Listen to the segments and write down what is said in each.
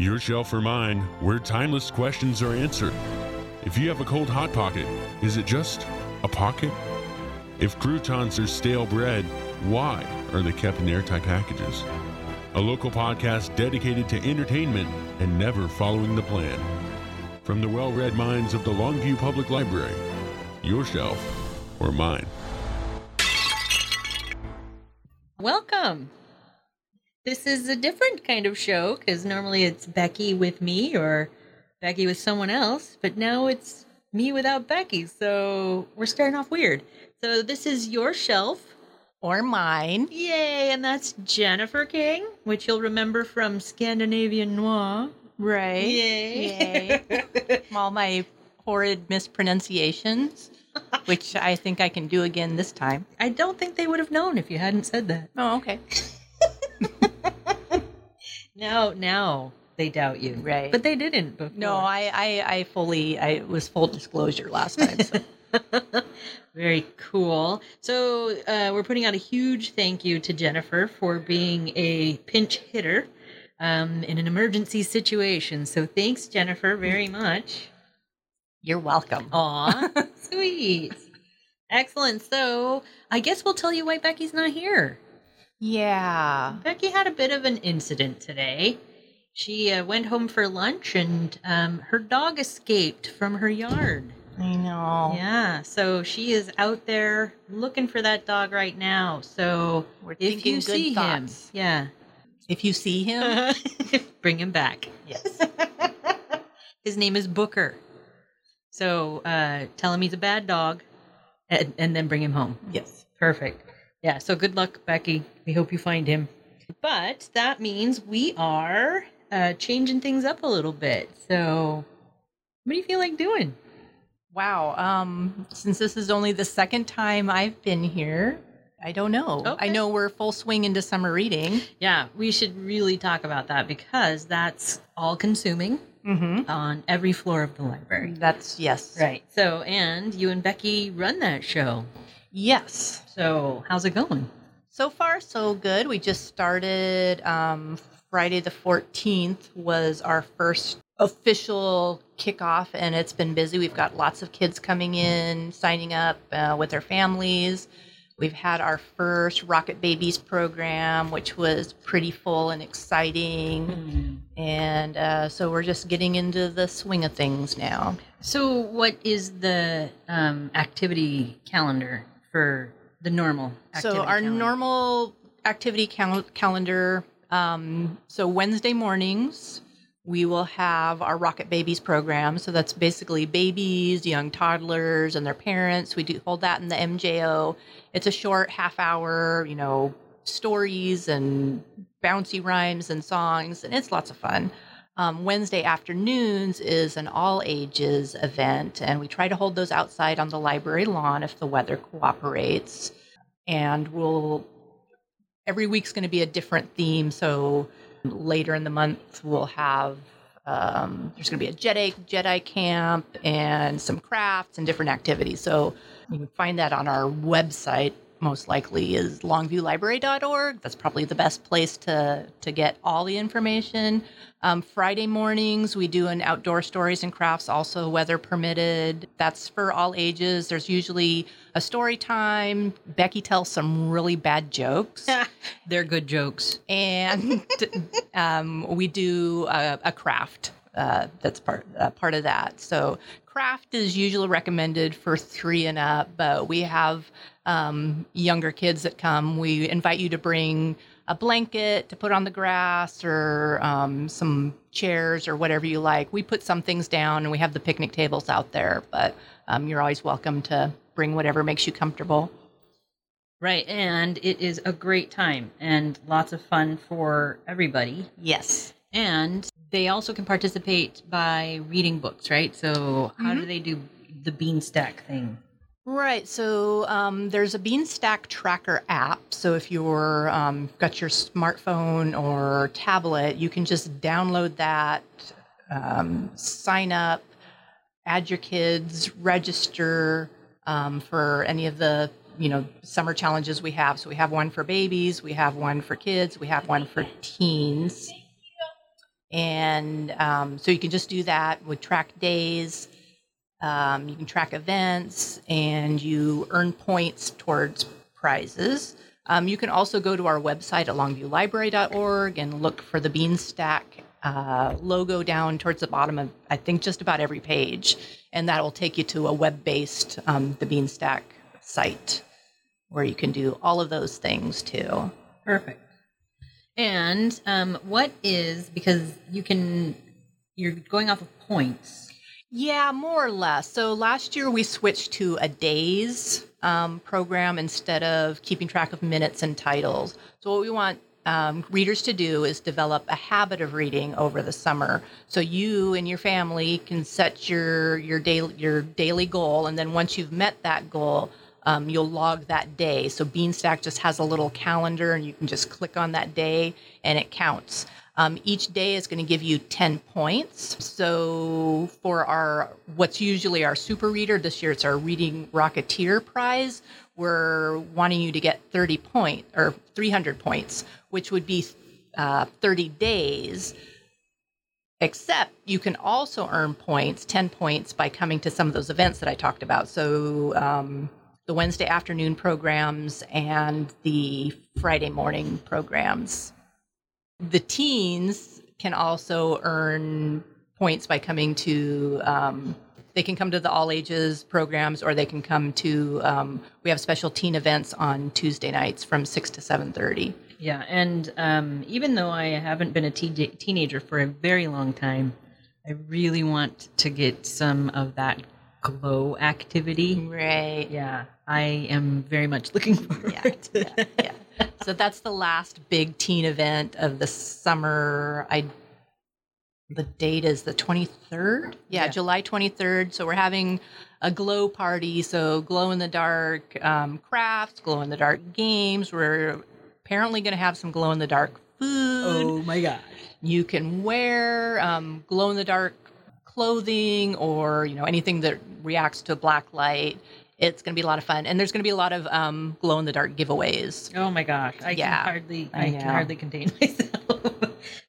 Your shelf or mine, where timeless questions are answered. If you have a cold hot pocket, is it just a pocket? If croutons are stale bread, why are they kept in airtight packages? A local podcast dedicated to entertainment and never following the plan. From the well read minds of the Longview Public Library, your shelf or mine. Welcome. This is a different kind of show because normally it's Becky with me or Becky with someone else, but now it's me without Becky. So we're starting off weird. So this is your shelf. Or mine. Yay! And that's Jennifer King, which you'll remember from Scandinavian Noir. Right. Yay. Yay. All my horrid mispronunciations, which I think I can do again this time. I don't think they would have known if you hadn't said that. Oh, okay. Now, now they doubt you. Right. But they didn't before. No, I, I, I fully, I was full disclosure last time. So. Very cool. So uh, we're putting out a huge thank you to Jennifer for being a pinch hitter um, in an emergency situation. So thanks, Jennifer, very much. You're welcome. Aw, sweet. Excellent. So I guess we'll tell you why Becky's not here. Yeah. Becky had a bit of an incident today. She uh, went home for lunch and um, her dog escaped from her yard. I know. Yeah, so she is out there looking for that dog right now. So We're if thinking you good see thoughts. him, yeah, If you see him, bring him back. yes. His name is Booker. So uh, tell him he's a bad dog, and, and then bring him home. Yes. Perfect. Yeah. So good luck, Becky. We hope you find him. But that means we are uh, changing things up a little bit. So, what do you feel like doing? Wow. Um, since this is only the second time I've been here, I don't know. Okay. I know we're full swing into summer reading. Yeah, we should really talk about that because that's all consuming Mm-hmm. on every floor of the library. That's yes. Right. So, and you and Becky run that show. Yes. So, how's it going? So far, so good. We just started um, Friday the 14th was our first official kickoff, and it's been busy. We've got lots of kids coming in, signing up uh, with their families. We've had our first Rocket Babies program, which was pretty full and exciting. And uh, so we're just getting into the swing of things now. So, what is the um, activity calendar for the normal? So our calendar? normal activity cal- calendar. Um, so Wednesday mornings we will have our Rocket Babies program. So that's basically babies, young toddlers, and their parents. We do hold that in the MJO. It's a short half hour, you know, stories and bouncy rhymes and songs, and it's lots of fun. Um, Wednesday afternoons is an all ages event, and we try to hold those outside on the library lawn if the weather cooperates. And we'll every week's going to be a different theme. So later in the month, we'll have um, there's going to be a Jedi Jedi camp and some crafts and different activities. So you can find that on our website. Most likely is longviewlibrary.org. That's probably the best place to to get all the information. Um, Friday mornings we do an outdoor stories and crafts, also weather permitted. That's for all ages. There's usually a story time. Becky tells some really bad jokes They're good jokes. and um, we do a, a craft uh, that's part uh, part of that. So craft is usually recommended for three and up, but we have um, younger kids that come. We invite you to bring a blanket to put on the grass or um, some chairs or whatever you like. We put some things down and we have the picnic tables out there, but um, you're always welcome to bring whatever makes you comfortable. Right. And it is a great time and lots of fun for everybody. Yes. And they also can participate by reading books, right? So, how Mm-hmm. do they do the beanstack thing? Right. So um, there's a Beanstack Tracker app. So if you're um, got your smartphone or tablet, you can just download that, um, sign up, add your kids, register um, for any of the you know summer challenges we have. So we have one for babies, we have one for kids, we have one for teens. And um, so you can just do that with track days. Um, you can track events and you earn points towards prizes. Um, you can also go to our website at longviewlibrary.org and look for the Beanstack uh, logo down towards the bottom of, I think, just about every page. And that will take you to a web based, um, the Beanstack site where you can do all of those things too. Perfect. And um, what is because you can you're going off of points. Yeah, more or less. So last year we switched to a days um, program instead of keeping track of minutes and titles. So what we want um, readers to do is develop a habit of reading over the summer. So you and your family can set your your daily your daily goal, and then once you've met that goal, um, you'll log that day. So Beanstack just has a little calendar, and you can just click on that day, and it counts. Um, each day is going to give you 10 points. So for our what's usually our super reader this year, it's our Reading Rocketeer prize. We're wanting you to get 30 point or 300 points, which would be uh, 30 days. Except you can also earn points, 10 points, by coming to some of those events that I talked about. So um, the Wednesday afternoon programs and the Friday morning programs. The teens can also earn points by coming to. Um, they can come to the all ages programs, or they can come to. Um, we have special teen events on Tuesday nights from six to seven thirty. Yeah, and um, even though I haven't been a te- teenager for a very long time, I really want to get some of that glow activity. Right. Yeah, I am very much looking forward Yeah, to yeah, that. yeah. So that's the last big teen event of the summer. I the date is the 23rd. Yeah, Yeah. July 23rd. So we're having a glow party. So glow in the dark um, crafts, glow in the dark games. We're apparently going to have some glow in the dark food. Oh my gosh. You can wear um, glow in the dark clothing or you know anything that reacts to black light. It's going to be a lot of fun, and there's going to be a lot of um, glow in the dark giveaways. Oh my gosh. I Yeah, can hardly I I, can hardly contain myself.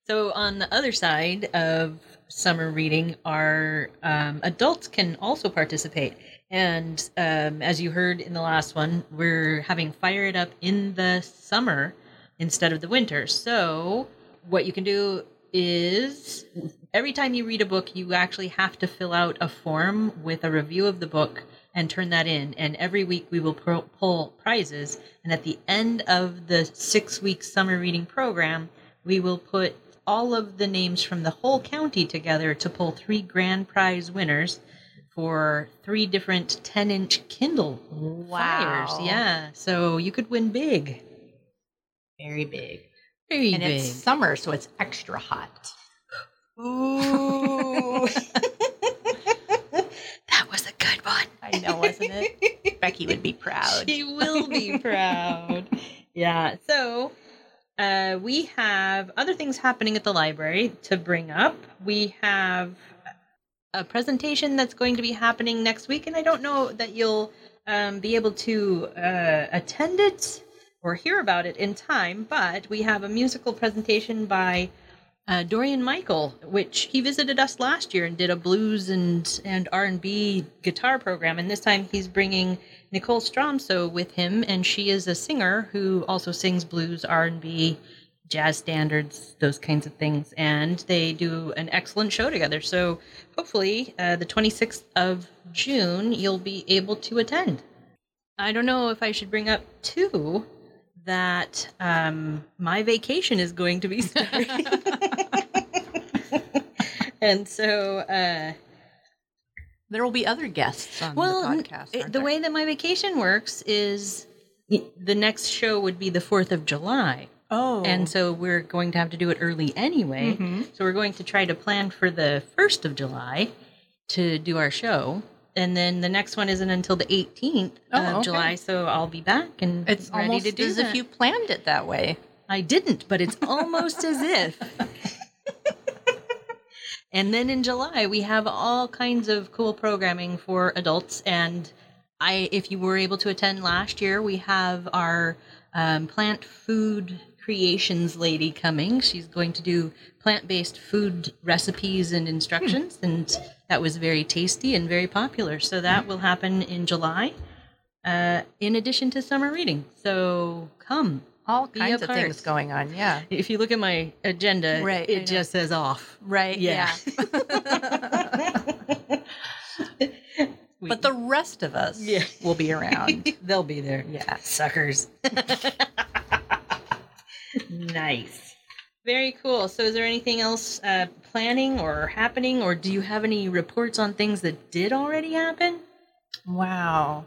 so on the other side of summer reading, our um, adults can also participate. And um, as you heard in the last one, we're having Fire It Up in the summer instead of the winter. So what you can do is every time you read a book, you actually have to fill out a form with a review of the book and turn that in. And every week we will pro- pull prizes. And at the end of the six week summer reading program, we will put all of the names from the whole county together to pull three grand prize winners for three different 10 inch Kindle. Wow. Yeah. So you could win big. Very big, Very big. and big. it's summer, so it's extra hot. Ooh. I know, wasn't it? Becky would be proud. She will be proud. yeah. So uh, we have other things happening at the library to bring up. We have a presentation that's going to be happening next week, and I don't know that you'll um, be able to uh, attend it or hear about it in time, but we have a musical presentation by uh, Dorian Michael, which he visited us last year and did a blues and and R and B guitar program, and this time he's bringing Nicole Stromso with him, and she is a singer who also sings blues, R and B, jazz standards, those kinds of things, and they do an excellent show together. So hopefully, uh, the 26th of June, you'll be able to attend. I don't know if I should bring up too that um, my vacation is going to be starting. and so, uh, There will be other guests on well, the podcast. it- the there? way that my vacation works is the next show would be the 4th of July. oh, And so we're going to have to do it early anyway. Mhm. So we're going to try to plan for the 1st of July to do our show. And then the next one isn't until the 18th Oh, of okay. July. So I'll be back and it's ready almost to do as that. if you planned it that way. I didn't, but it's almost as if. And then in July we have all kinds of cool programming for adults and I if you were able to attend last year, we have our um, plant food creations lady coming. She's going to do plant based food recipes and instructions, and that was very tasty and very popular. So that will happen in July, uh, in addition to summer reading. So come. All kinds of part. things going on. Yeah. If you look at my agenda, Right, it just says off. Right. Yeah. We- but the rest of us Yeah. will be around. they'll be there. yeah. Suckers. nice. Very cool. So, is there anything else uh, planning or happening, or do you have any reports on things that did already happen? Wow.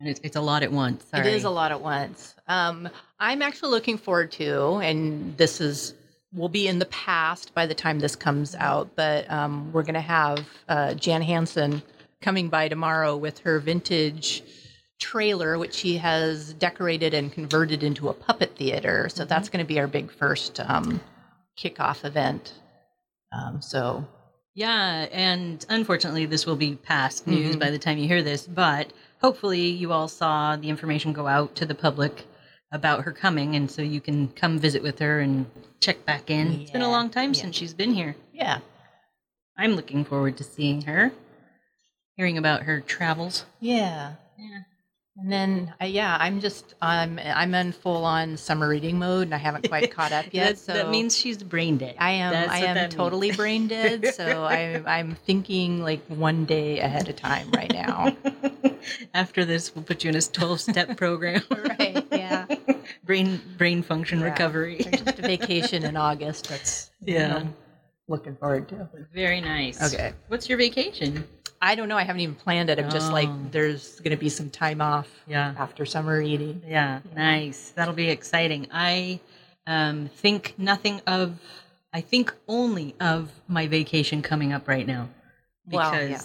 And It's, it's a lot at once. Sorry. It is a lot at once. Um, I'm actually looking forward to, and this is will be in the past by the time this comes out, but um, we're going to have uh, Jan Hansen coming by tomorrow with her vintage trailer, which she has decorated and converted into a puppet theater. So that's going to be our big first um, kickoff event. Um, so Yeah, and unfortunately, this will be past news Mhm. by the time you hear this, but hopefully, you all saw the information go out to the public about her coming, and so you can come visit with her and check back in. It's been a long time yeah. since she's been here. yeah, I'm looking forward to seeing her, hearing about her travels. yeah. Yeah. And then, uh, yeah, I'm just I'm I'm in full on summer reading mode, and I haven't quite caught up yet. That, so that means she's brain dead. I am That's I am totally means. brain dead. So I'm I'm thinking like one day ahead of time right now. After this, we'll put you in a 12 step program. right? Yeah. brain brain function Yeah. recovery. Just a vacation in August. That's you Yeah. know, looking forward to. Very nice. Okay. What's your vacation? I don't know. I haven't even planned it. I'm just Oh. like there's going to be some time off Yeah. after summer eating. Yeah, nice. That'll be exciting. I um, think nothing of, I think only of my vacation coming up right now. Well, Because, yeah.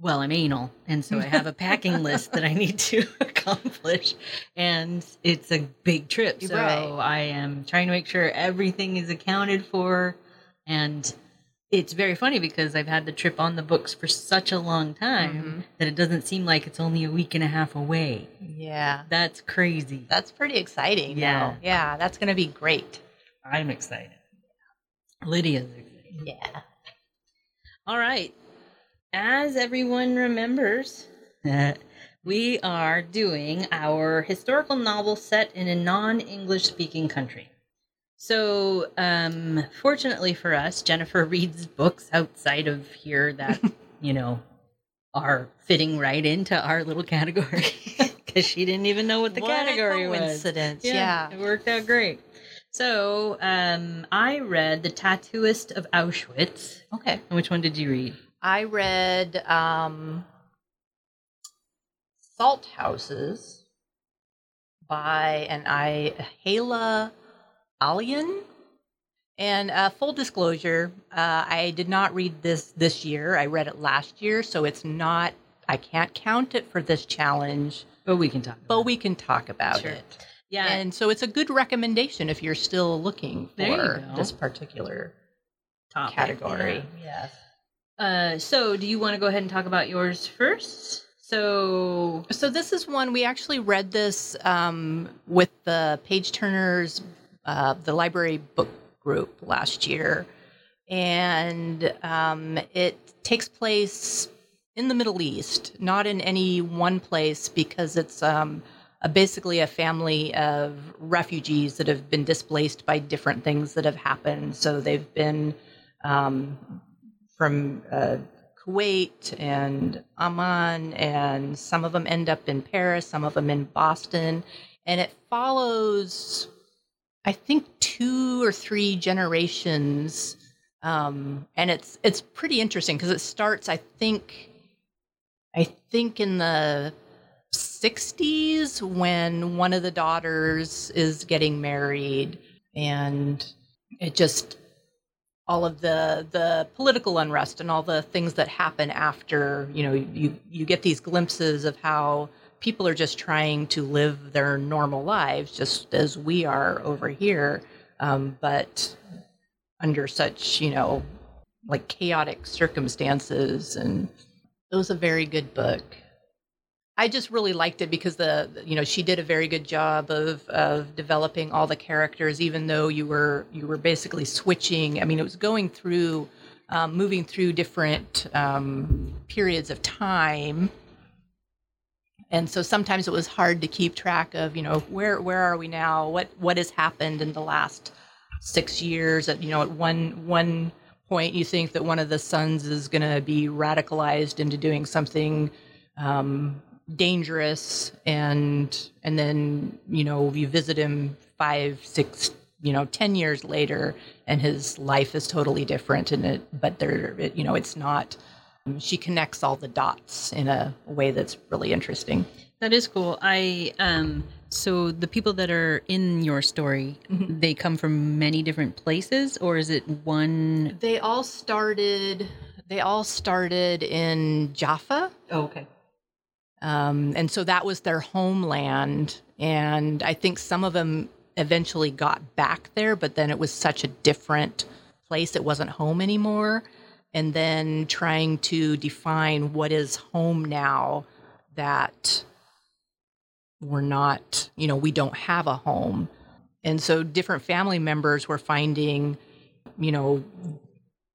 well, I'm anal. And so I have a packing list that I need to accomplish. And it's a big trip. So. I am trying to make sure everything is accounted for. And it's very funny because I've had the trip on the books for such a long time Mhm. that it doesn't seem like it's only a week and a half away. Yeah. That's crazy. That's pretty exciting. Yeah. though. Yeah. That's going to be great. I'm excited. Lydia's excited. Yeah. All right. As everyone remembers, we are doing our historical novel set in a non English speaking country. So, um, fortunately for us, Jennifer reads books outside of here that, you know, are fitting right into our little category because she didn't even know what the What category was. coincidence. Yeah. It worked out great. So um, I read The Tattooist of Auschwitz. Okay. And which one did you read? I read um, Salt Houses by an I Hala Alyan. And uh, full disclosure, uh, I did not read this this year. I read it last year, so it's not. I can't count it for this challenge, But we can talk. but we can talk about Sure. it. it. yeah. And so it's a good recommendation if you're still looking for this particular topic, category. yeah. Yes. Uh, so do you want to go ahead and talk about yours first? So So this is one we actually read this um, with the Page Turners, uh, the library book group last year, and um, it takes place in the Middle East, not in any one place, because it's um, a, basically a family of refugees that have been displaced by different things that have happened. So they've been um, from uh, Kuwait and Amman, and some of them end up in Paris, some of them in Boston, and it follows, I think, two or three generations, um, and it's it's pretty interesting because it starts, I think, I think in the 60s when one of the daughters is getting married, and it just all of the the political unrest and all the things that happen after you know you you get these glimpses of how people are just trying to live their normal lives just as we are over here um, but under such you know like chaotic circumstances and it was a very good book I just really liked it because the you know she did a very good job of of developing all the characters, even though you were you were basically switching. I mean, it was going through, um, moving through different um, periods of time, and so sometimes it was hard to keep track of you know where where are we now? What what has happened in the last six years? At you know at one one point you think that one of the sons is going to be radicalized into doing something um, dangerous and and then you know you visit him five six you know 10 years later and his life is totally different and it but there it, you know it's not she connects all the dots in a way that's really interesting That is cool. I um so the people that are in your story, Mhm. they come from many different places or is it one they all started they all started in jaffa Oh, okay. Um, and so that was their homeland. And I think some of them eventually got back there, but then it was such a different place. It wasn't home anymore. And then trying to define what is home now that we're not, you know, we don't have a home. And so different family members were finding, you know,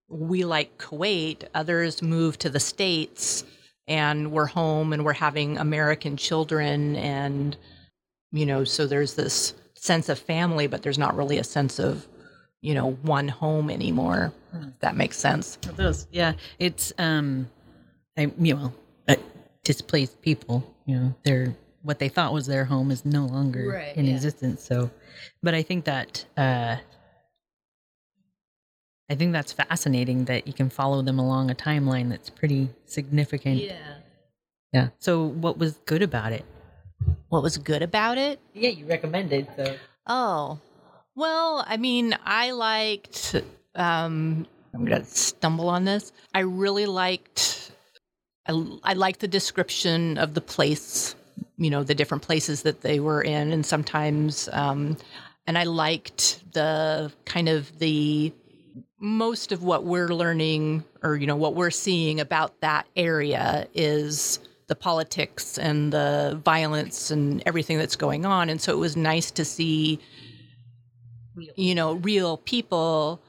we like Kuwait, others moved to the States and we're home and we're having American children and you know so there's this sense of family but there's not really a sense of you know one home anymore if that makes sense It does. Yeah. It's um I you know, uh, displaced people, you know, they're what they thought was their home is no longer Right, in yeah. existence. So but I think that uh I think that's fascinating that you can follow them along a timeline that's pretty significant. Yeah. Yeah. So what was good about it? what was good about it Yeah, you recommended, so oh well i mean i liked um i'm gonna stumble on this. I really liked I, I liked the description of the place you know the different places that they were in and sometimes um and i liked the kind of the most of what we're learning or you know what we're seeing about that area is the politics and the violence and everything that's going on. And so it was nice to see you know real people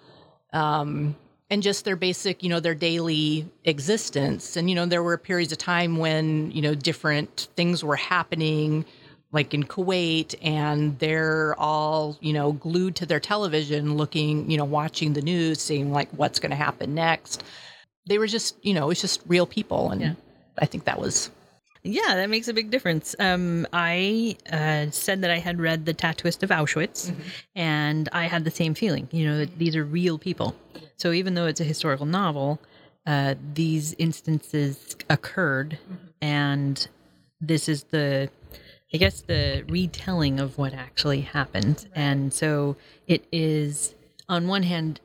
um and just their basic you know their daily existence. And you know there were periods of time when you know different things were happening like in Kuwait and they're all you know glued to their television looking you know watching the news seeing like what's going to happen next. They were just you know it's just real people and Yeah. i think that was Yeah, that makes a big difference. Um, I uh, said that I had read The Tattooist of Auschwitz, and I had the same feeling. You know, that these are real people. So even though it's a historical novel, uh, these instances occurred, and this is the, I guess, the retelling of what actually happened. And so it is, on one hand,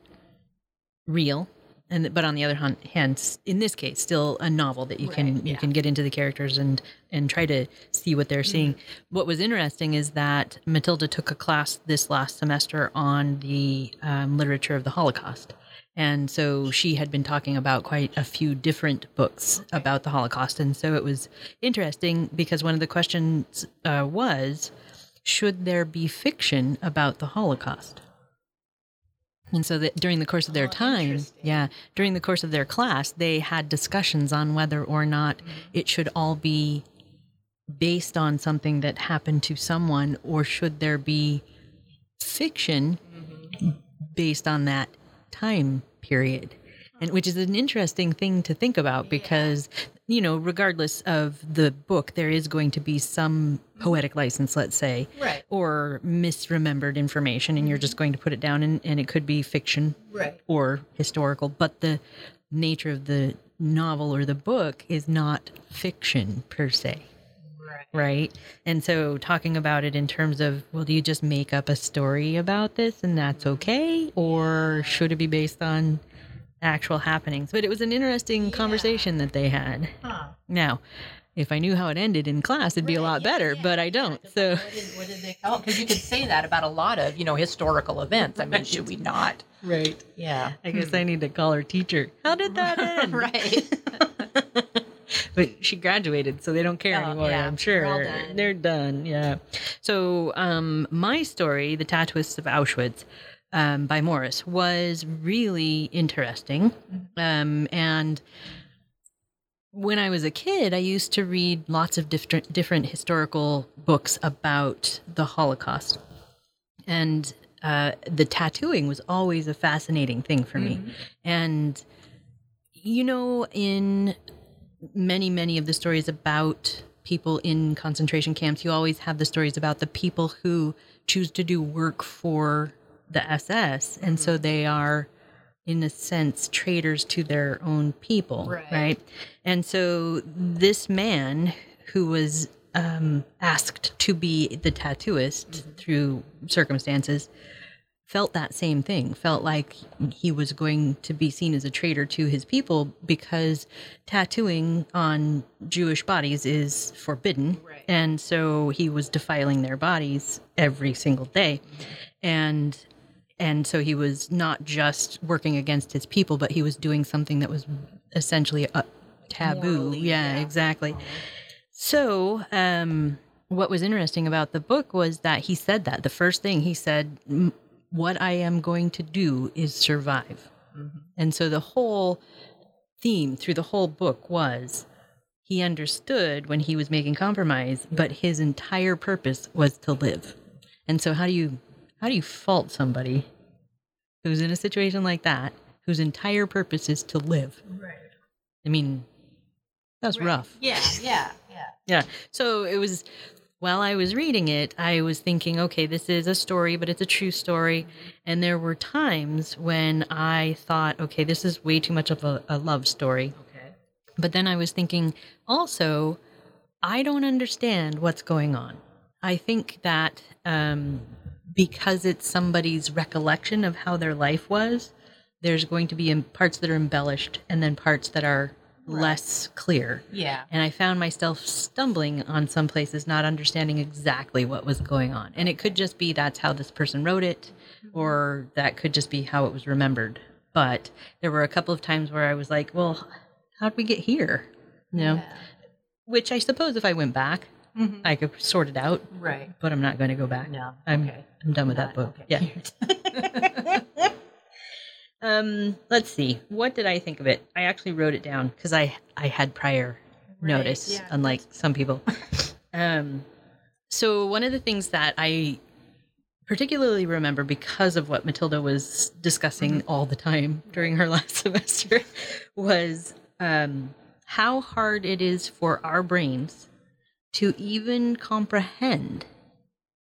real and but on the other hand, in this case still a novel that you can Right, you yeah. can get into the characters and and try to see what they're seeing. What was interesting is that matilda took a class this last semester on the um, literature of the holocaust. And so she had been talking about quite a few different books about the holocaust. And so it was interesting because one of the questions uh, was should there be fiction about the holocaust and so that during the course of their oh, time, yeah, during the course of their class, they had discussions on whether or not mm-hmm. it should all be based on something that happened to someone or should there be fiction mm-hmm. based on that time period. And which is an interesting thing to think about because you know, regardless of the book, there is going to be some poetic license, let's say, Right. or misremembered information, and you're just mm-hmm. going to put it down, and, and it could be fiction Right. or historical, but the nature of the novel or the book is not fiction per se. Right. Right. And so talking about it in terms of, well, do you just make up a story about this and that's okay? Or should it be based on actual happenings? But it was an interesting conversation that they had. Huh. Now, if I knew how it ended in class, it'd be a lot better, but I don't. So, What did, what did they call? Because you could say that about a lot of you know historical events. I mean, should we not? right. Yeah. I guess I need to call her teacher. How did that end? right. but she graduated, so they don't care Oh, anymore. yeah. I'm sure They're done. They're done. Yeah. So, um, my story, "The Tattooists of Auschwitz," um, by Morris, was really interesting, um, and when I was a kid, I used to read lots of different different historical books about the Holocaust, and uh, the tattooing was always a fascinating thing for me. And you know, in many many of the stories about people in concentration camps, you always have the stories about the people who choose to do work for the SS, and so mm-hmm. they are in a sense traitors to their own people Right. right? And so this man who was um, asked to be the tattooist mm-hmm. through circumstances felt that same thing felt like he was going to be seen as a traitor to his people because tattooing on jewish bodies is forbidden Right. and so he was defiling their bodies every single day. Mm-hmm. And and so he was not just working against his people but he was doing something that was essentially a taboo. Morally, yeah, yeah. exactly. So um what was interesting about the book was that he said that. The first thing he said what i am going to do is survive. And so the whole theme through the whole book was he understood when he was making compromise but his entire purpose was to live. And so how do you how do you fault somebody who's in a situation like that whose entire purpose is to live Right. i mean that's rough Yeah, yeah, yeah. yeah. So it was while I was reading it, I was thinking, okay, this is a story, but it's a true story. And there were times when I thought, okay, this is way too much of a, a love story. Okay. But then I was thinking, also, I don't understand what's going on. I think that um, because it's somebody's recollection of how their life was, there's going to be parts that are embellished and then parts that are less clear. Yeah. And I found myself stumbling on some places, not understanding exactly what was going on. And it could just be that's how this person wrote it, mm-hmm. or that could just be how it was remembered. But there were a couple of times where I was like, well, how'd we get here? You know? Which I suppose if I went back, Mhm. I could sort it out, Right. but I'm not going to go back. No. I'm, okay. I'm done with that book. Yeah. Um, let's see. What did I think of it? I actually wrote it down because I I had prior Right, notice, yeah, unlike some people. um, so one of the things that I particularly remember because of what Matilda was discussing Mm-hmm. all the time during her last semester was um, how hard it is for our brains to even comprehend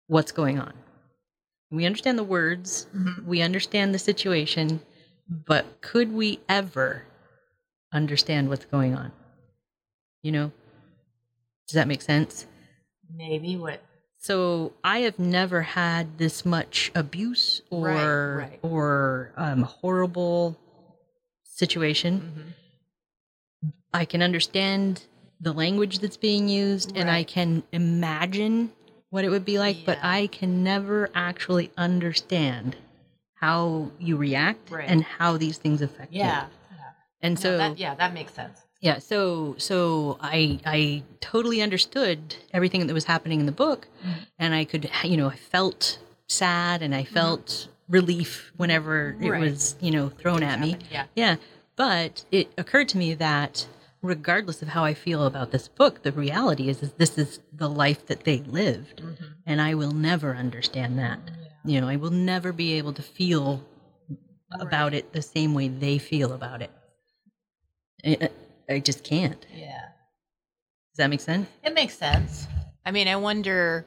what's going on. We understand the words, Mhm. we understand the situation, but could we ever understand what's going on? You know? Does that make sense? Maybe what? So I have never had this much abuse or Right, right. or um, horrible situation. Mm-hmm. I can understand the language that's being used and I can imagine what it would be like, but I can never actually understand how you react Right. and how these things affect you. Yeah. And No, so that, yeah, that makes sense. yeah, so so I I totally understood everything that was happening in the book, Mhm. and I could you know I felt sad and I felt relief whenever it Mm-hmm. Was you know thrown at me. Yeah. Yeah, but it occurred to me that regardless of how I feel about this book, the reality is, is this is the life that they lived, Mm-hmm. and I will never understand that. You know, I will never be able to feel about it the same way they feel about it. I, I just can't. Yeah. Does that make sense? It makes sense. I mean, I wonder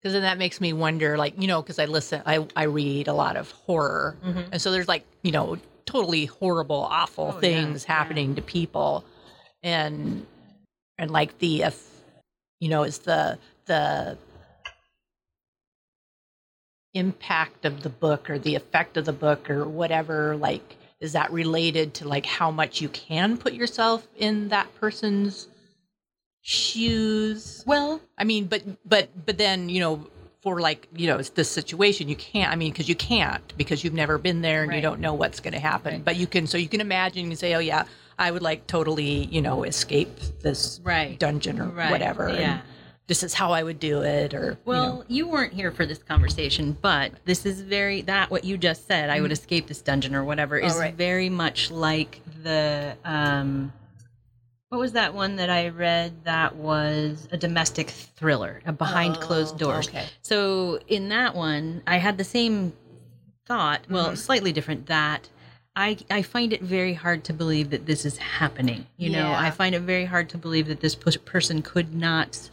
because then that makes me wonder, like you know, because I listen, I I read a lot of horror, Mhm. and so there's like you know totally horrible, awful Oh, things yeah. happening to people, and and like the if you know is the the impact of the book or the effect of the book or whatever like is that related to like how much you can put yourself in that person's shoes? Well, i mean but but but then you know for like you know it's this situation you can't i mean because you can't because you've never been there and you don't know what's going to happen. Right. but you can so you can imagine and say oh yeah I would like totally, you know, escape this Right. dungeon or Right, whatever. and yeah. this is how I would do it, or Well, you, weren't here for this conversation, but this is very that what you just said. I would escape this dungeon or whatever is right. very much like the um, what was that one that I read that was a domestic thriller, a behind closed Oh, doors. okay. So in that one, I had the same thought, well, slightly different that I I find it very hard to believe that this is happening. You know, I find it very hard to believe that this person could not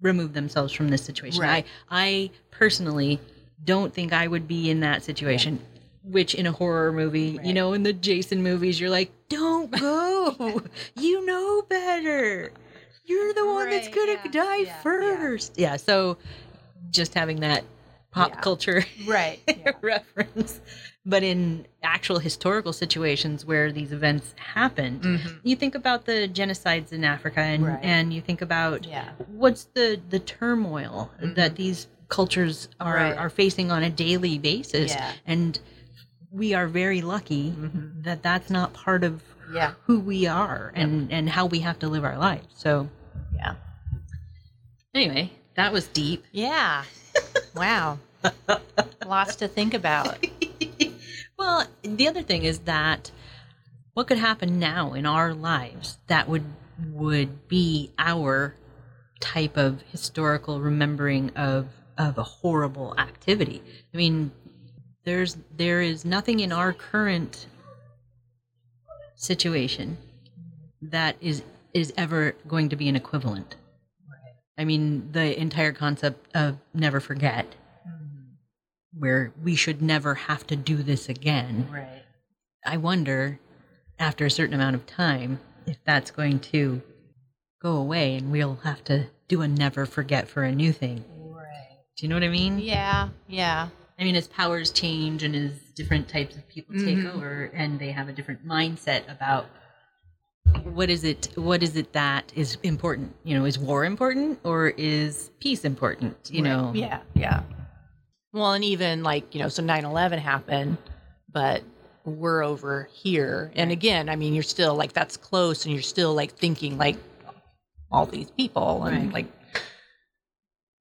remove themselves from this situation. Right. I I personally don't think I would be in that situation. Which in a horror movie, you know, in the Jason movies, you're like, don't go. you know better. You're the one that's gonna yeah, die yeah, yeah. first. Yeah. So just having that pop Yeah. culture right, yeah. reference. But in actual historical situations where these events happened, Mhm. you think about the genocides in Africa and, Right. and you think about yeah, what's the, the turmoil that these cultures are, Right. are facing on a daily basis. Yeah. And we are very lucky Mhm. that that's not part of yeah, who we are and, and how we have to live our lives. So, yeah, anyway, that was deep. yeah. wow, lots to think about. well, the other thing is that what could happen now in our lives that would would be our type of historical remembering of of a horrible activity. I mean, there's there is nothing in our current situation that is is ever going to be an equivalent. I mean, the entire concept of never forget where we should never have to do this again. Right. I wonder, after a certain amount of time, if that's going to go away and we'll have to do a never forget for a new thing. Right. Do you know what I mean? Yeah. Yeah. I mean, as powers change and as different types of people take Mhm. over and they have a different mindset about what is it what is it that is important you know is war important or is peace important you Right. know Yeah. Yeah. Well, and even like, you know, so 9 11 happened, but we're over here. And again, I mean, you're still like, that's close, and you're still like thinking like all these people and Right. like,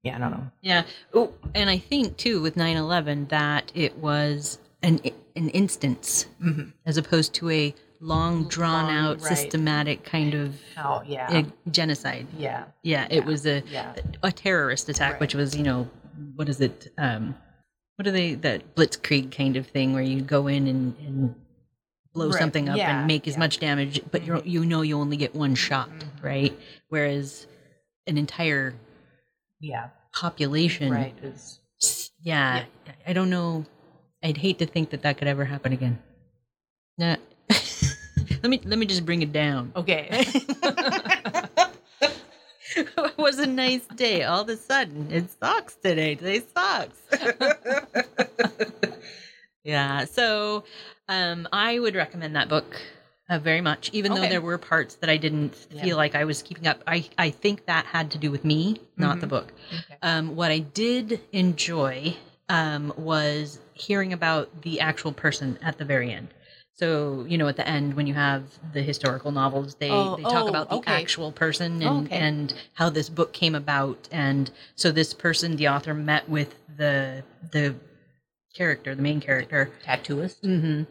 yeah, I don't know. Yeah. Oh, and I think too with 9/11 that it was an an instance Mhm. as opposed to a long drawn out right. systematic kind of Oh, yeah. genocide. yeah. Yeah, it was a Yeah. a terrorist attack Right. which was, you know, what is it um what are they that blitzkrieg kind of thing where you go in and, and blow Right. something up Yeah, and make as yeah. Mm-hmm. much damage but you you know you only get one shot, right? Whereas an entire Yeah. population Right. Is, yeah, I don't know. I'd hate to think that that could ever happen again. Nah. let me let me just bring it down. okay. was a nice day. All of a sudden, it sucks today. Today sucks. yeah. So, um, I would recommend that book uh, very much, even though there were parts that I didn't Yeah. feel like I was keeping up. I I think that had to do with me, not the book. Okay. Um, what I did enjoy um, was hearing about the actual person at the very end. So you know, at the end when you have the historical novels, they Oh, they talk oh, about the okay. actual person and Oh, okay. and how this book came about. And so this person, the author, met with the the character, the main character, Tattooist. hmm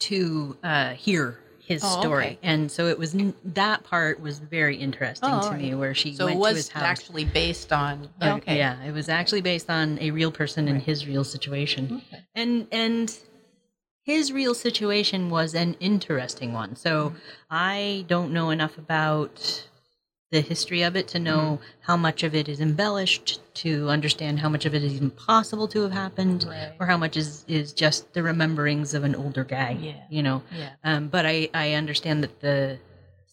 to uh, hear his Oh, story. okay. And so it was that part was very interesting Oh, to all me, where she So went it to his was house. actually based on. Uh, okay. Yeah, it was actually based on a real person and Right. his real situation. And and his real situation was an interesting one. So Mm-hmm. I don't know enough about the history of it to know Mm-hmm. how much of it is embellished, to understand how much of it is even possible to have happened, Right. or how much is is just the rememberings of an older guy. Yeah. You know. Yeah. Um, but I, I understand that the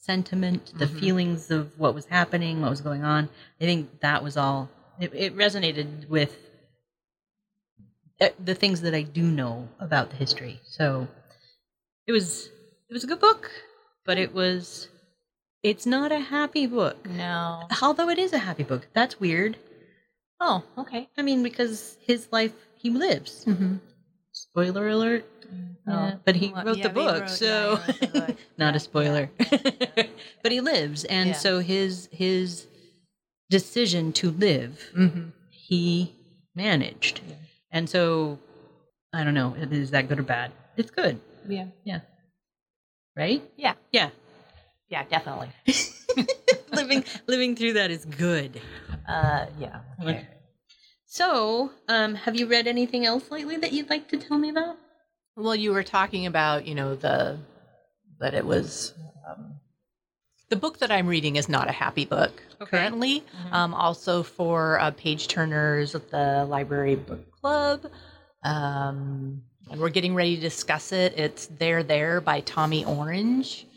sentiment, the Mhm. feelings of what was happening, what was going on, I think that was all, it, it resonated with the things that I do know about the history. So it was, it was a good book, but it was, it's not a happy book. No. Although it is a happy book. That's weird. Oh, okay. I mean, because his life, he lives. Mm-hmm. Spoiler alert. Yeah, but he wrote yeah, the book, wrote- so he the book. not Yeah, a spoiler. but he lives, and so his his decision to live. Mhm. he managed, Yeah. And so I don't know, is that good or bad? It's good, yeah. Yeah. Right? Yeah. Yeah, Yeah, definitely. living living through that is good. Uh, yeah. Okay. So, um, have you read anything else lately that you'd like to tell me about? Well, you were talking about, you know, the that it was um, the book that I'm reading is not a happy book Okay. currently. Mhm. Um, also for uh, page turners at the library book club, um, and we're getting ready to discuss it. It's "There There" by Tommy Orange,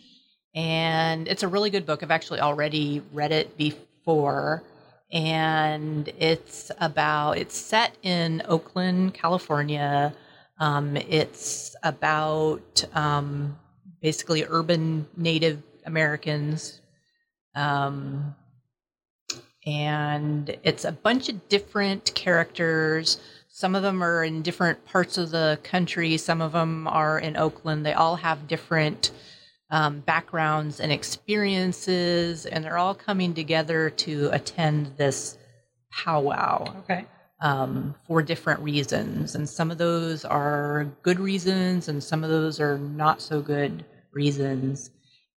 and it's a really good book. I've actually already read it before, and it's about it's set in Oakland, California. Um, it's about um, basically urban Native Americans. Um, and it's a bunch of different characters. Some of them are in different parts of the country, some of them are in Oakland. They all have different um, backgrounds and experiences, and they're all coming together to attend this powwow Okay. um, for different reasons. And some of those are good reasons, and some of those are not so good reasons.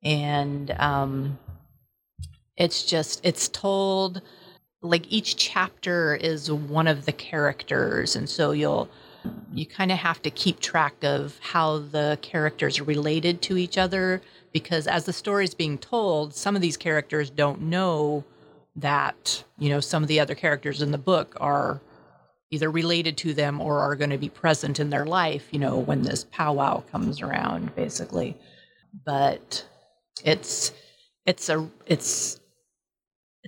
And um, it's just, it's told like each chapter is one of the characters. And so you'll, you kind of have to keep track of how the characters are related to each other because as the story is being told, some of these characters don't know that, you know, some of the other characters in the book are either related to them or are going to be present in their life, you know, when this powwow comes around, basically. But it's it's a it's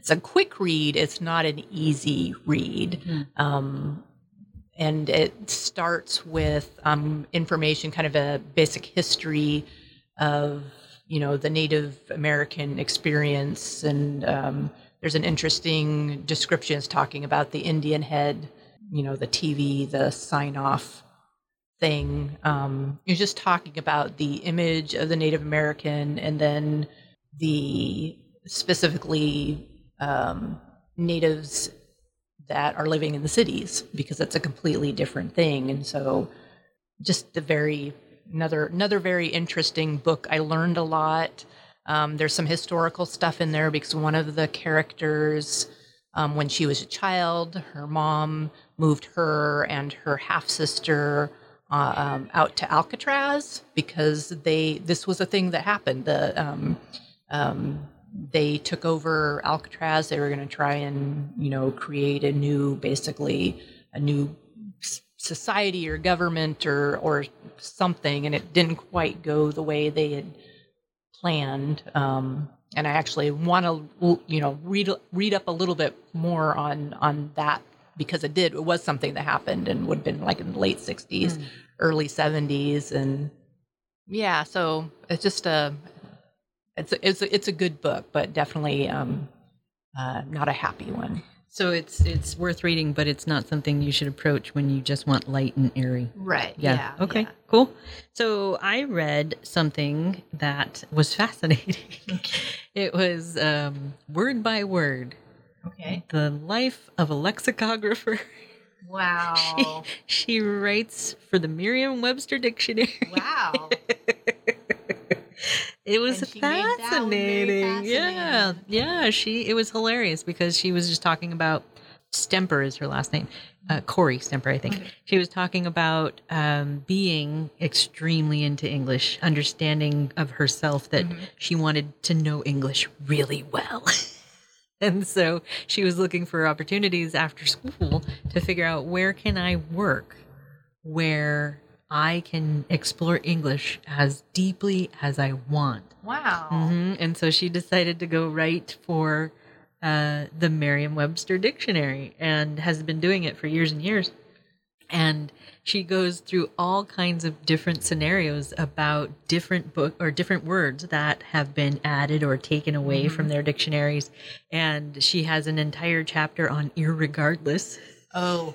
it's a quick read. It's not an easy read. Mhm. Um, and it starts with um, information, kind of a basic history of you know the Native American experience, and um, there's an interesting description it's talking about the Indian head, you know, the TV, the sign off thing. Um, you're just talking about the image of the Native American, and then the specifically um, natives that are living in the cities because that's a completely different thing. And so just a very another another very interesting book. I learned a lot. Um, there's some historical stuff in there because one of the characters um, when she was a child her mom moved her and her half sister uh, um, out to alcatraz because they this was a thing that happened. The um, um, they took over Alcatraz. They were going to try and, you know, create a new, basically a new society or government or or something, and it didn't quite go the way they had planned. Um, and I actually want to, you know, read read up a little bit more on on that because it did. It was something that happened and would have been like in the late '60s, Mm. early '70s, and yeah. So it's just a it's a, it's a, it's a good book, but definitely um, uh, not a happy one. So it's it's worth reading, but it's not something you should approach when you just want light and airy. Right. Yeah. okay. Cool. So I read something that was fascinating. it was um, word by word Okay. the life of a lexicographer. Wow. she, She writes for the Merriam-Webster dictionary. wow. it was And she made that one very fascinating. Yeah, yeah. She it was hilarious because she was just talking about Stamper is her last name, uh, Kory Stamper, I think. Okay. She was talking about um, being extremely into English, understanding of herself that Mhm. she wanted to know English really well. and so she was looking for opportunities after school to figure out where can I work where I can explore English as deeply as I want. Wow. hmm And so she decided to go write for uh, the Merriam Webster Dictionary and has been doing it for years and years. And she goes through all kinds of different scenarios about different book or different words that have been added or taken away Mhm. from their dictionaries. And she has an entire chapter on irregardless. Oh,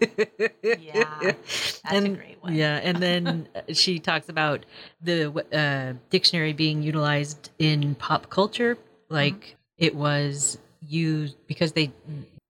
yeah. That's a And- great one. Yeah, and then uh, she talks about the uh, dictionary being utilized in pop culture, like Mm-hmm. it was used because they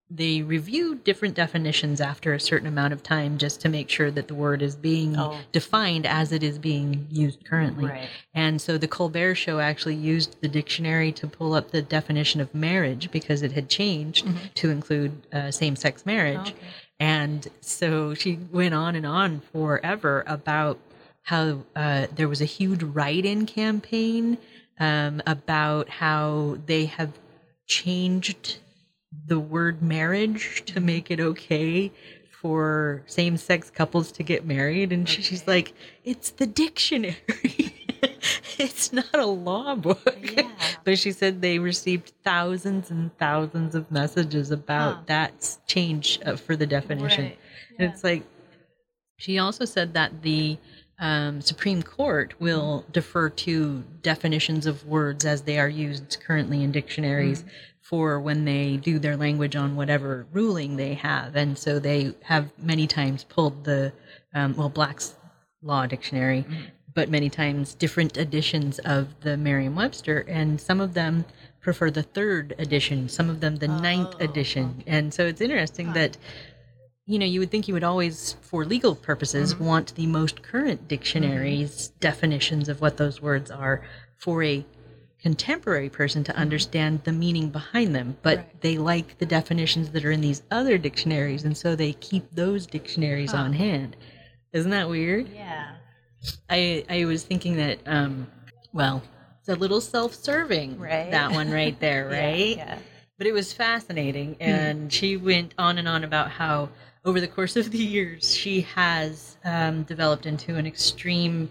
they review different definitions after a certain amount of time just to make sure that the word is being Oh. defined as it is being used currently. Right. And so the Colbert Show actually used the dictionary to pull up the definition of marriage because it had changed to include uh, same sex marriage. Okay. And so she went on and on forever about how uh, there was a huge write in campaign um, about how they have changed the word marriage to make it okay for same sex couples to get married. And she, she's like, it's the dictionary. it's not a law book. Yeah. But she said they received thousands and thousands of messages about Huh. that change uh, for the definition. Right. And it's like, she also said that the um, Supreme Court will defer to definitions of words as they are used currently in dictionaries for when they do their language on whatever ruling they have. And so they have many times pulled the, um, well, Black's Law Dictionary, but many times different editions of the Merriam Webster. And some of them prefer the third edition, some of them the ninth Oh, edition. And so it's interesting that you know, you would think you would always, for legal purposes, Mm-hmm. want the most current dictionaries definitions of what those words are for a contemporary person to understand the meaning behind them. But Mm-hmm. Right. they like the definitions that are in these other dictionaries, and so they keep those dictionaries Huh. on hand. Isn't that weird? Yeah. I I was thinking that, um, well, it's a little self-serving, Right. That one right there, Yeah, right? Yeah. but it was fascinating and she went on and on about how over the course of the years she has um, developed into an extreme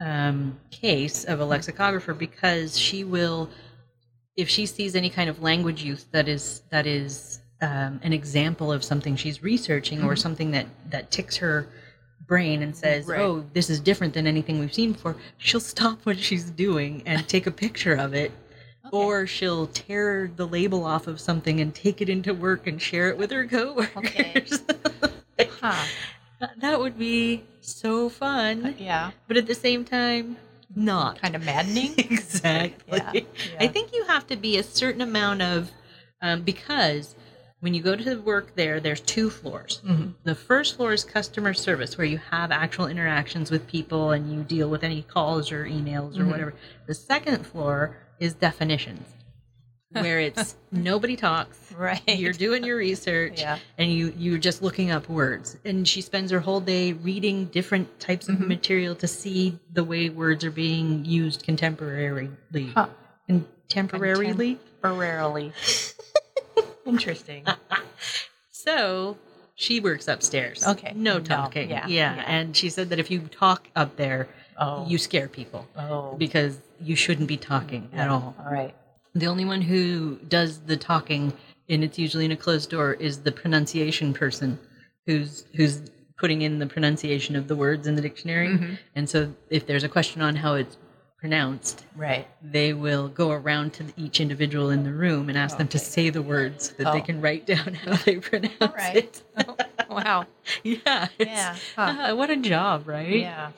um, case of a lexicographer because she will if she sees any kind of language use that is that is um, an example of something she's researching or something that that ticks her brain and says Right. oh this is different than anything we've seen before she'll stop what she's doing and take a picture of it or she'll tear the label off of something and take it into work and share it with her coworkers. Huh. that would be so fun, Yeah. but at the same time, not. Kind of maddening. exactly. Yeah, I think you have to be a certain amount of um, because when you go to work there, there's two floors. Mhm. The first floor is customer service, where you have actual interactions with people and you deal with any calls or emails or Mhm. whatever. The second floor is definitions, where it's nobody talks. Right. You're doing your research Yeah. and you you're just looking up words. And she spends her whole day reading different types of Mhm. material to see the way words are being used contemporarily. Huh. Contemporarily. Temporarily. Interesting. So she works upstairs. Okay. No No, talking. yeah, yeah. yeah. And she said that if you talk up there, Oh. you scare people Oh. because you shouldn't be talking at all. All right. The only one who does the talking, and it's usually in a closed door, is the pronunciation person who's who's putting in the pronunciation of the words in the dictionary. Mhm. And so if there's a question on how it's pronounced, Right. they will go around to each individual in the room and ask them to Okay. say the words so that they Oh. can write down how they pronounce right. it. Wow. yeah. Yeah. Huh. ah, what a job, right? Yeah.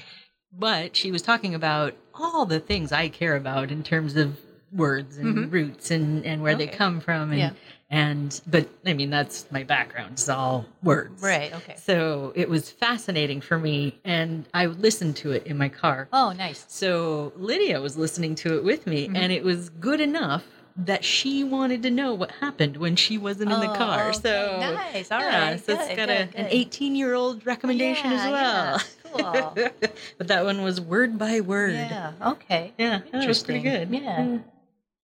But she was talking about all the things I care about in terms of words and Mhm. roots and, and where they come from and Yeah. And but I mean that's my background. It's all words. Right. Okay. So it was fascinating for me and I listened to it in my car. Oh, nice. So Lydia was listening to it with me Mhm. and it was good enough that she wanted to know what happened when she wasn't in the car. okay. So nice. All right. yeah, so it's Good, got good, a, an 18 year old recommendation Yeah, as well. yeah. Cool. but that one was word by word. Yeah. Okay. Yeah, that was pretty good. Interesting. Yeah.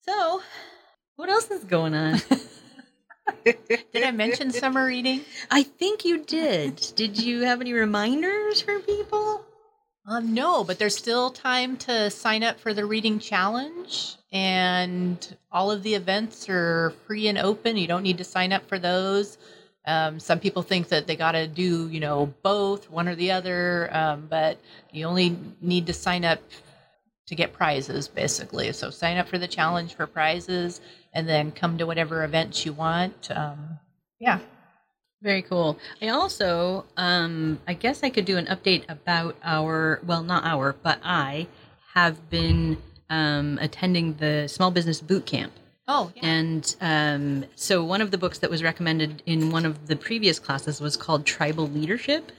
So, what else is going on? Did I mention summer reading? I think you did. Did you have any reminders for people? Um, no, but there's still time to sign up for the reading challenge, and all of the events are free and open. You don't need to sign up for those. Um, some people think that they got to do, you know, both, one or the other, um, but you only need to sign up to get prizes, basically. So sign up for the challenge for prizes, and then come to whatever events you want. Um, yeah. Very cool. I also, um, I guess I could do an update about our, well, not our, but I have been um, attending the Small Business Boot Camp. Oh, yeah. And um, so one of the books that was recommended in one of the previous classes was called Tribal Leadership.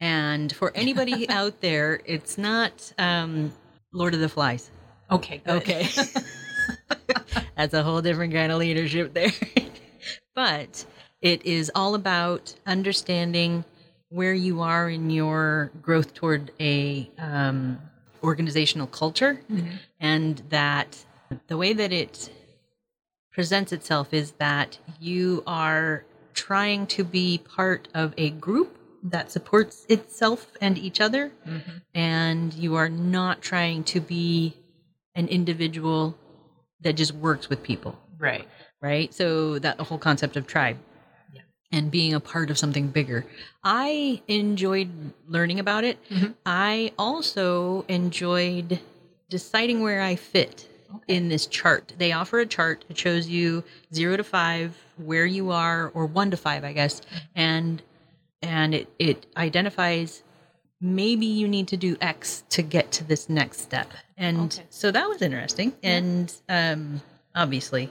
And for anybody out there, it's not um, Lord of the Flies. okay. Good. Okay. That's a whole different kind of leadership there. but it is all about understanding where you are in your growth toward a um, organizational culture. And that the way that it presents itself is that you are trying to be part of a group that supports itself and each other. And you are not trying to be an individual that just works with people. Right. right? So that whole concept of tribe. Yeah. and being a part of something bigger. I enjoyed learning about it. Mhm. i also enjoyed deciding where i fit in this chart. They offer a chart. It shows you 0 to 5 where you are or 1 to 5 i guess. And and it it identifies maybe you need to do x to get to this next step and Okay. so that was interesting and um obviously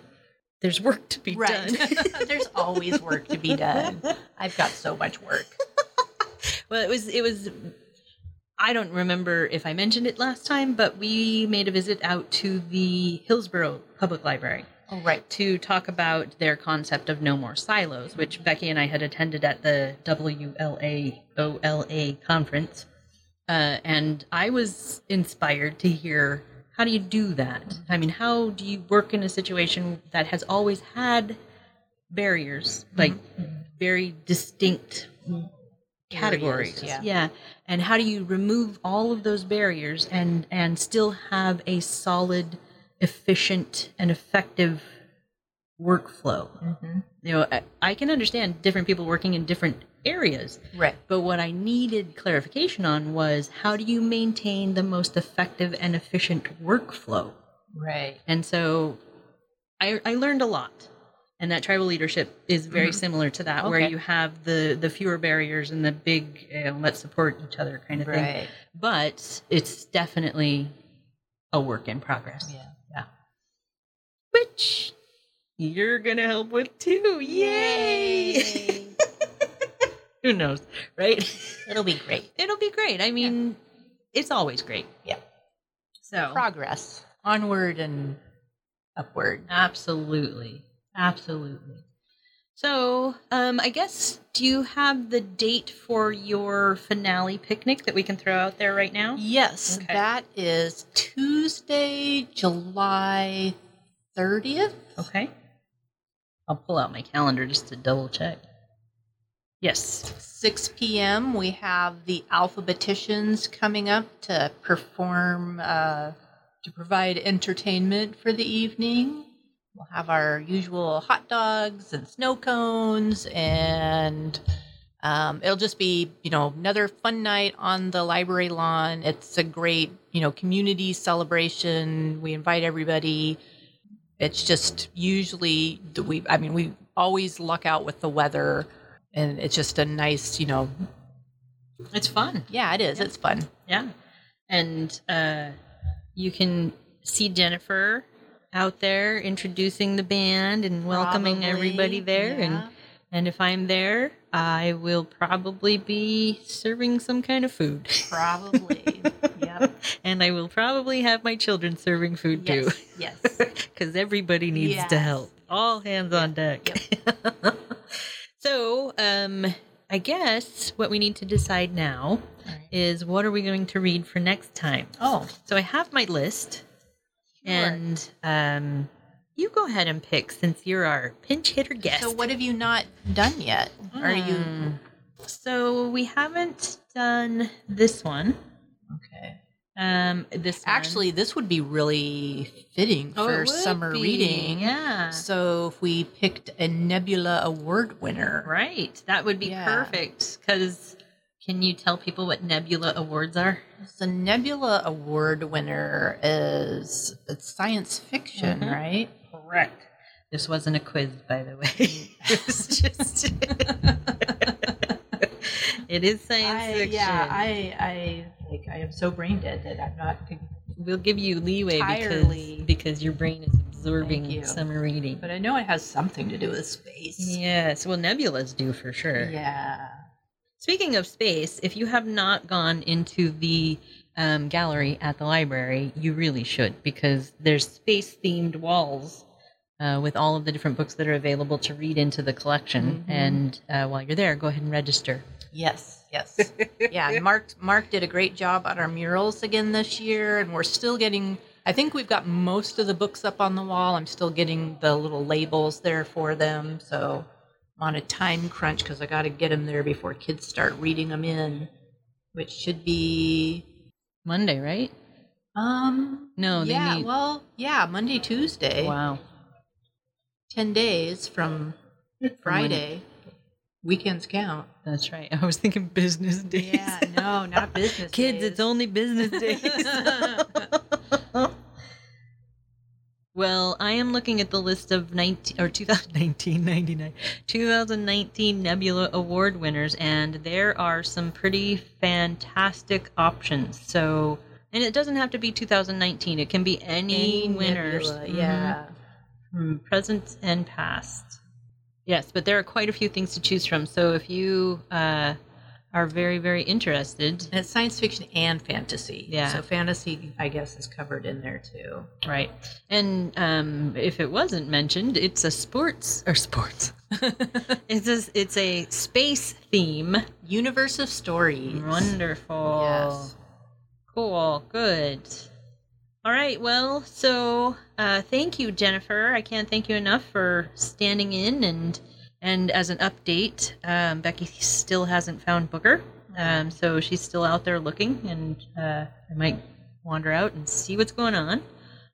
there's work to be Right. done There's always work to be done. I've got so much work. well it was it was i don't remember if i mentioned it last time but we made a visit out to the hillsboro public library Oh, right. to talk about their concept of no more silos, which Becky and I had attended at the WLAOLA conference. Uh, and I was inspired to hear how do you do that? I mean, how do you work in a situation that has always had barriers, like very distinct categories? yeah. yeah. And how do you remove all of those barriers and and still have a solid, efficient, and effective workflow? Mm-hmm. You know, I, I can understand different people working in different areas, Right. but what I needed clarification on was how do you maintain the most effective and efficient workflow? Right. And so I, I learned a lot. And that tribal leadership is very similar to that, where Mm-hmm. You have the, the fewer barriers and the big, you know, let's support each other kind of thing. Right. But it's definitely a work in progress. Yeah. Yeah. Which you're going to help with too. Yay! Yay. Who knows, right? It'll be great. It'll be great. I mean, it's always great. Yeah. So, Progress. Onward and upward. absolutely. Absolutely. So, um, I guess, do you have the date for your finale picnic that we can throw out there right now? Yes, Okay. that is Tuesday, July 30th. Okay. I'll pull out my calendar just to double check. Yes. 6 p.m. We have the alphabeticians coming up to perform, uh, to provide entertainment for the evening. We'll have our usual hot dogs and snow cones, and um, it'll just be, you know, another fun night on the library lawn. It's a great, you know, community celebration. We invite everybody. It's just usually we. I mean, we always luck out with the weather, and it's just a nice, you know. It's fun. Yeah, it is. It's fun. Yeah. And uh, you can see Jennifer out there introducing the band and welcoming Probably, everybody there. yeah. And and if I'm there, I will probably be serving some kind of food. Probably. yep. and I will probably have my children serving food too. Yes. Yes. because everybody needs to help. All hands on deck. so, um, I guess what we need to decide now Alright. is what are we going to read for next time. Oh, So I have my list, Sure. and um, you go ahead and pick since you're our pinch hitter guest. so what have you not done yet? Are you Hmm. So we haven't done this one. okay? Um, this one. Actually, this would be really fitting Oh, for summer be, reading. Yeah. So if we picked a Nebula Award winner, Right. That would be Yeah. perfect. Because can you tell people what Nebula Awards are? the Nebula Award winner is it's science fiction, Mhm. right? Correct. This wasn't a quiz, by the way. it was just. It is science I, fiction. yeah, I, I, like, I am so brain dead that I'm not. we'll give you leeway Entirely. because because your brain is absorbing summer reading. But I know it has something to do with space. Yes, well, nebulas do for sure. Yeah. Speaking of space, if you have not gone into the um, gallery at the library, you really should because there's space themed walls uh, with all of the different books that are available to read into the collection. Mhm. And uh, while you're there, go ahead and register. Yes. Yes. yeah. and Mark Mark did a great job on our murals again this year, and we're still getting. I think we've got most of the books up on the wall. I'm still getting the little labels there for them, so I'm on a time crunch because I got to get them there before kids start reading them in, which should be Monday, right? um No, they yeah meet- well yeah Monday Tuesday Wow. ten days from Friday. Weekends count. That's right. I was thinking business days. Yeah, no, not business. Kids, days. it's only business days. well, I am looking at the list of 19 or 2019 99 2019 Nebula Award winners and there are some pretty fantastic options. So, and it doesn't have to be 2019. It can be any, Any winners. nebula. Yeah. from present and past. Yes, but there are quite a few things to choose from. So if you uh, are very, very interested, And it's science fiction and fantasy. Yeah. So fantasy, I guess, is covered in there too. right? And um, if it wasn't mentioned, it's a sports or sports. it's a, it's a space theme. Universe of Stories. Wonderful. Yes. Cool. Good. All right. Well, so uh, thank you, Jennifer. I can't thank you enough for standing in and and as an update, um, Becky still hasn't found Booker, um, so she's still out there looking, and uh, I might wander out and see what's going on.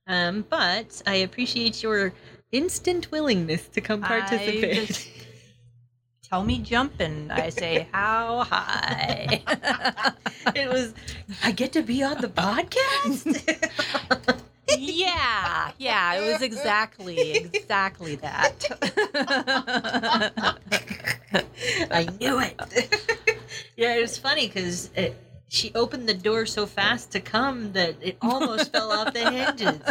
Um, but I appreciate your instant willingness to come I participate. Tell me jump, and I say, how high? it was. I get to be on the podcast. yeah, yeah, it was exactly, exactly that. I knew it. yeah, it was funny because she opened the door so fast to come that it almost fell off the hinges.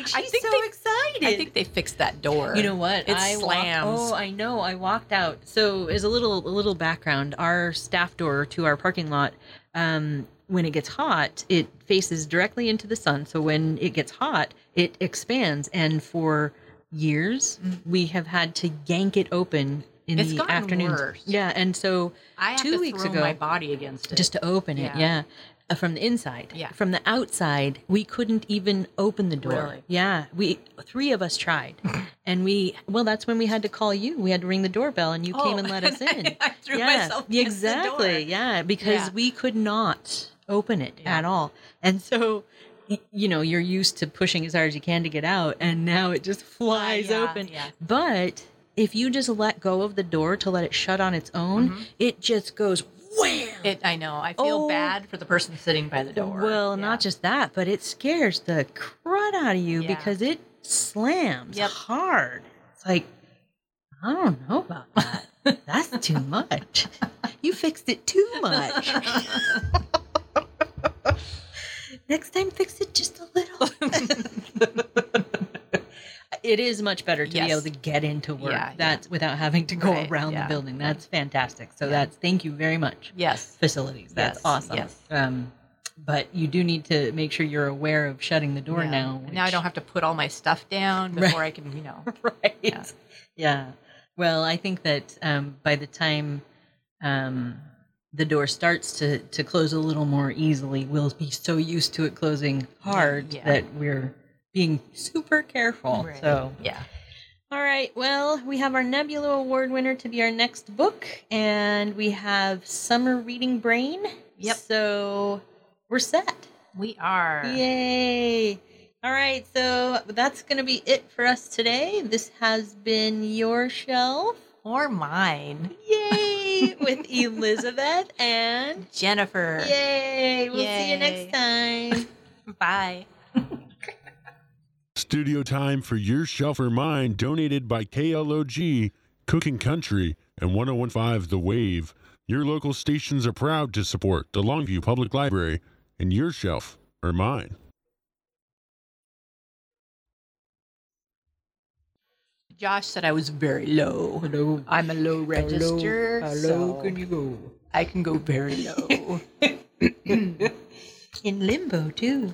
Like she's I think so they- excited. I think they fixed that door. You know what? It I slams. oh, I know. I walked out. So, as a little a little background, our staff door to our parking lot, um, when it gets hot, it faces directly into the sun. So when it gets hot, it expands, and for years we have had to yank it open in. It's the worse. Yeah, and so I two weeks ago, my body against it. just to open it, Yeah. yeah. Uh, from the inside. Yeah. From the outside, we couldn't even open the door. Really? Yeah. We three of us tried. and we well, that's when we had to call you. We had to ring the doorbell and you Oh, came and let us in. I threw yeah. myself exactly. Yeah. Because Yeah. we could not open it Yeah. at all. And so you know, you're used to pushing as hard as you can to get out, and now it just flies yeah, open. yeah. But if you just let go of the door to let it shut on its own, Mhm. it just goes wham. It, I know. I feel Oh. bad for the person sitting by the door. Well, Yeah. not just that, but it scares the crud out of you Yeah. because it slams Yep. hard. It's like, I don't know about that. That's too much. You fixed it too much. Next time, fix it just a little. It is much better to be able to get into work. Yeah, yeah. That's without having to go Right, around yeah. the building. That's fantastic. So Yeah. that's thank you very much yes. facilities. That's Yes, awesome. yes. Um, but you do need to make sure you're aware of shutting the door Yeah. now. And now I don't have to put all my stuff down Right. before I can, you know. right. Yeah. Yeah. Well, I think that um, by the time um, the door starts to, to close a little more easily, we'll be so used to it closing hard Yeah. that we're being super careful. Right. So, Yeah. all right. Well, we have our Nebula Award winner to be our next book, and we have Summer Reading Brain. Yep. So we're set. We are. Yay! All right, so that's going to be it for us today. This has been your shelf. Or mine. Yay! With Elizabeth and Jennifer. yay! We'll see you next time. Bye. Studio time for Your Shelf or Mine, donated by KLOG, Cooking Country, and 1015 The Wave, your local stations are proud to support the Longview Public Library, and your shelf or mine. Josh said I was very low. Hello. I'm a low register. How low so can you go? I can go very low. In limbo too.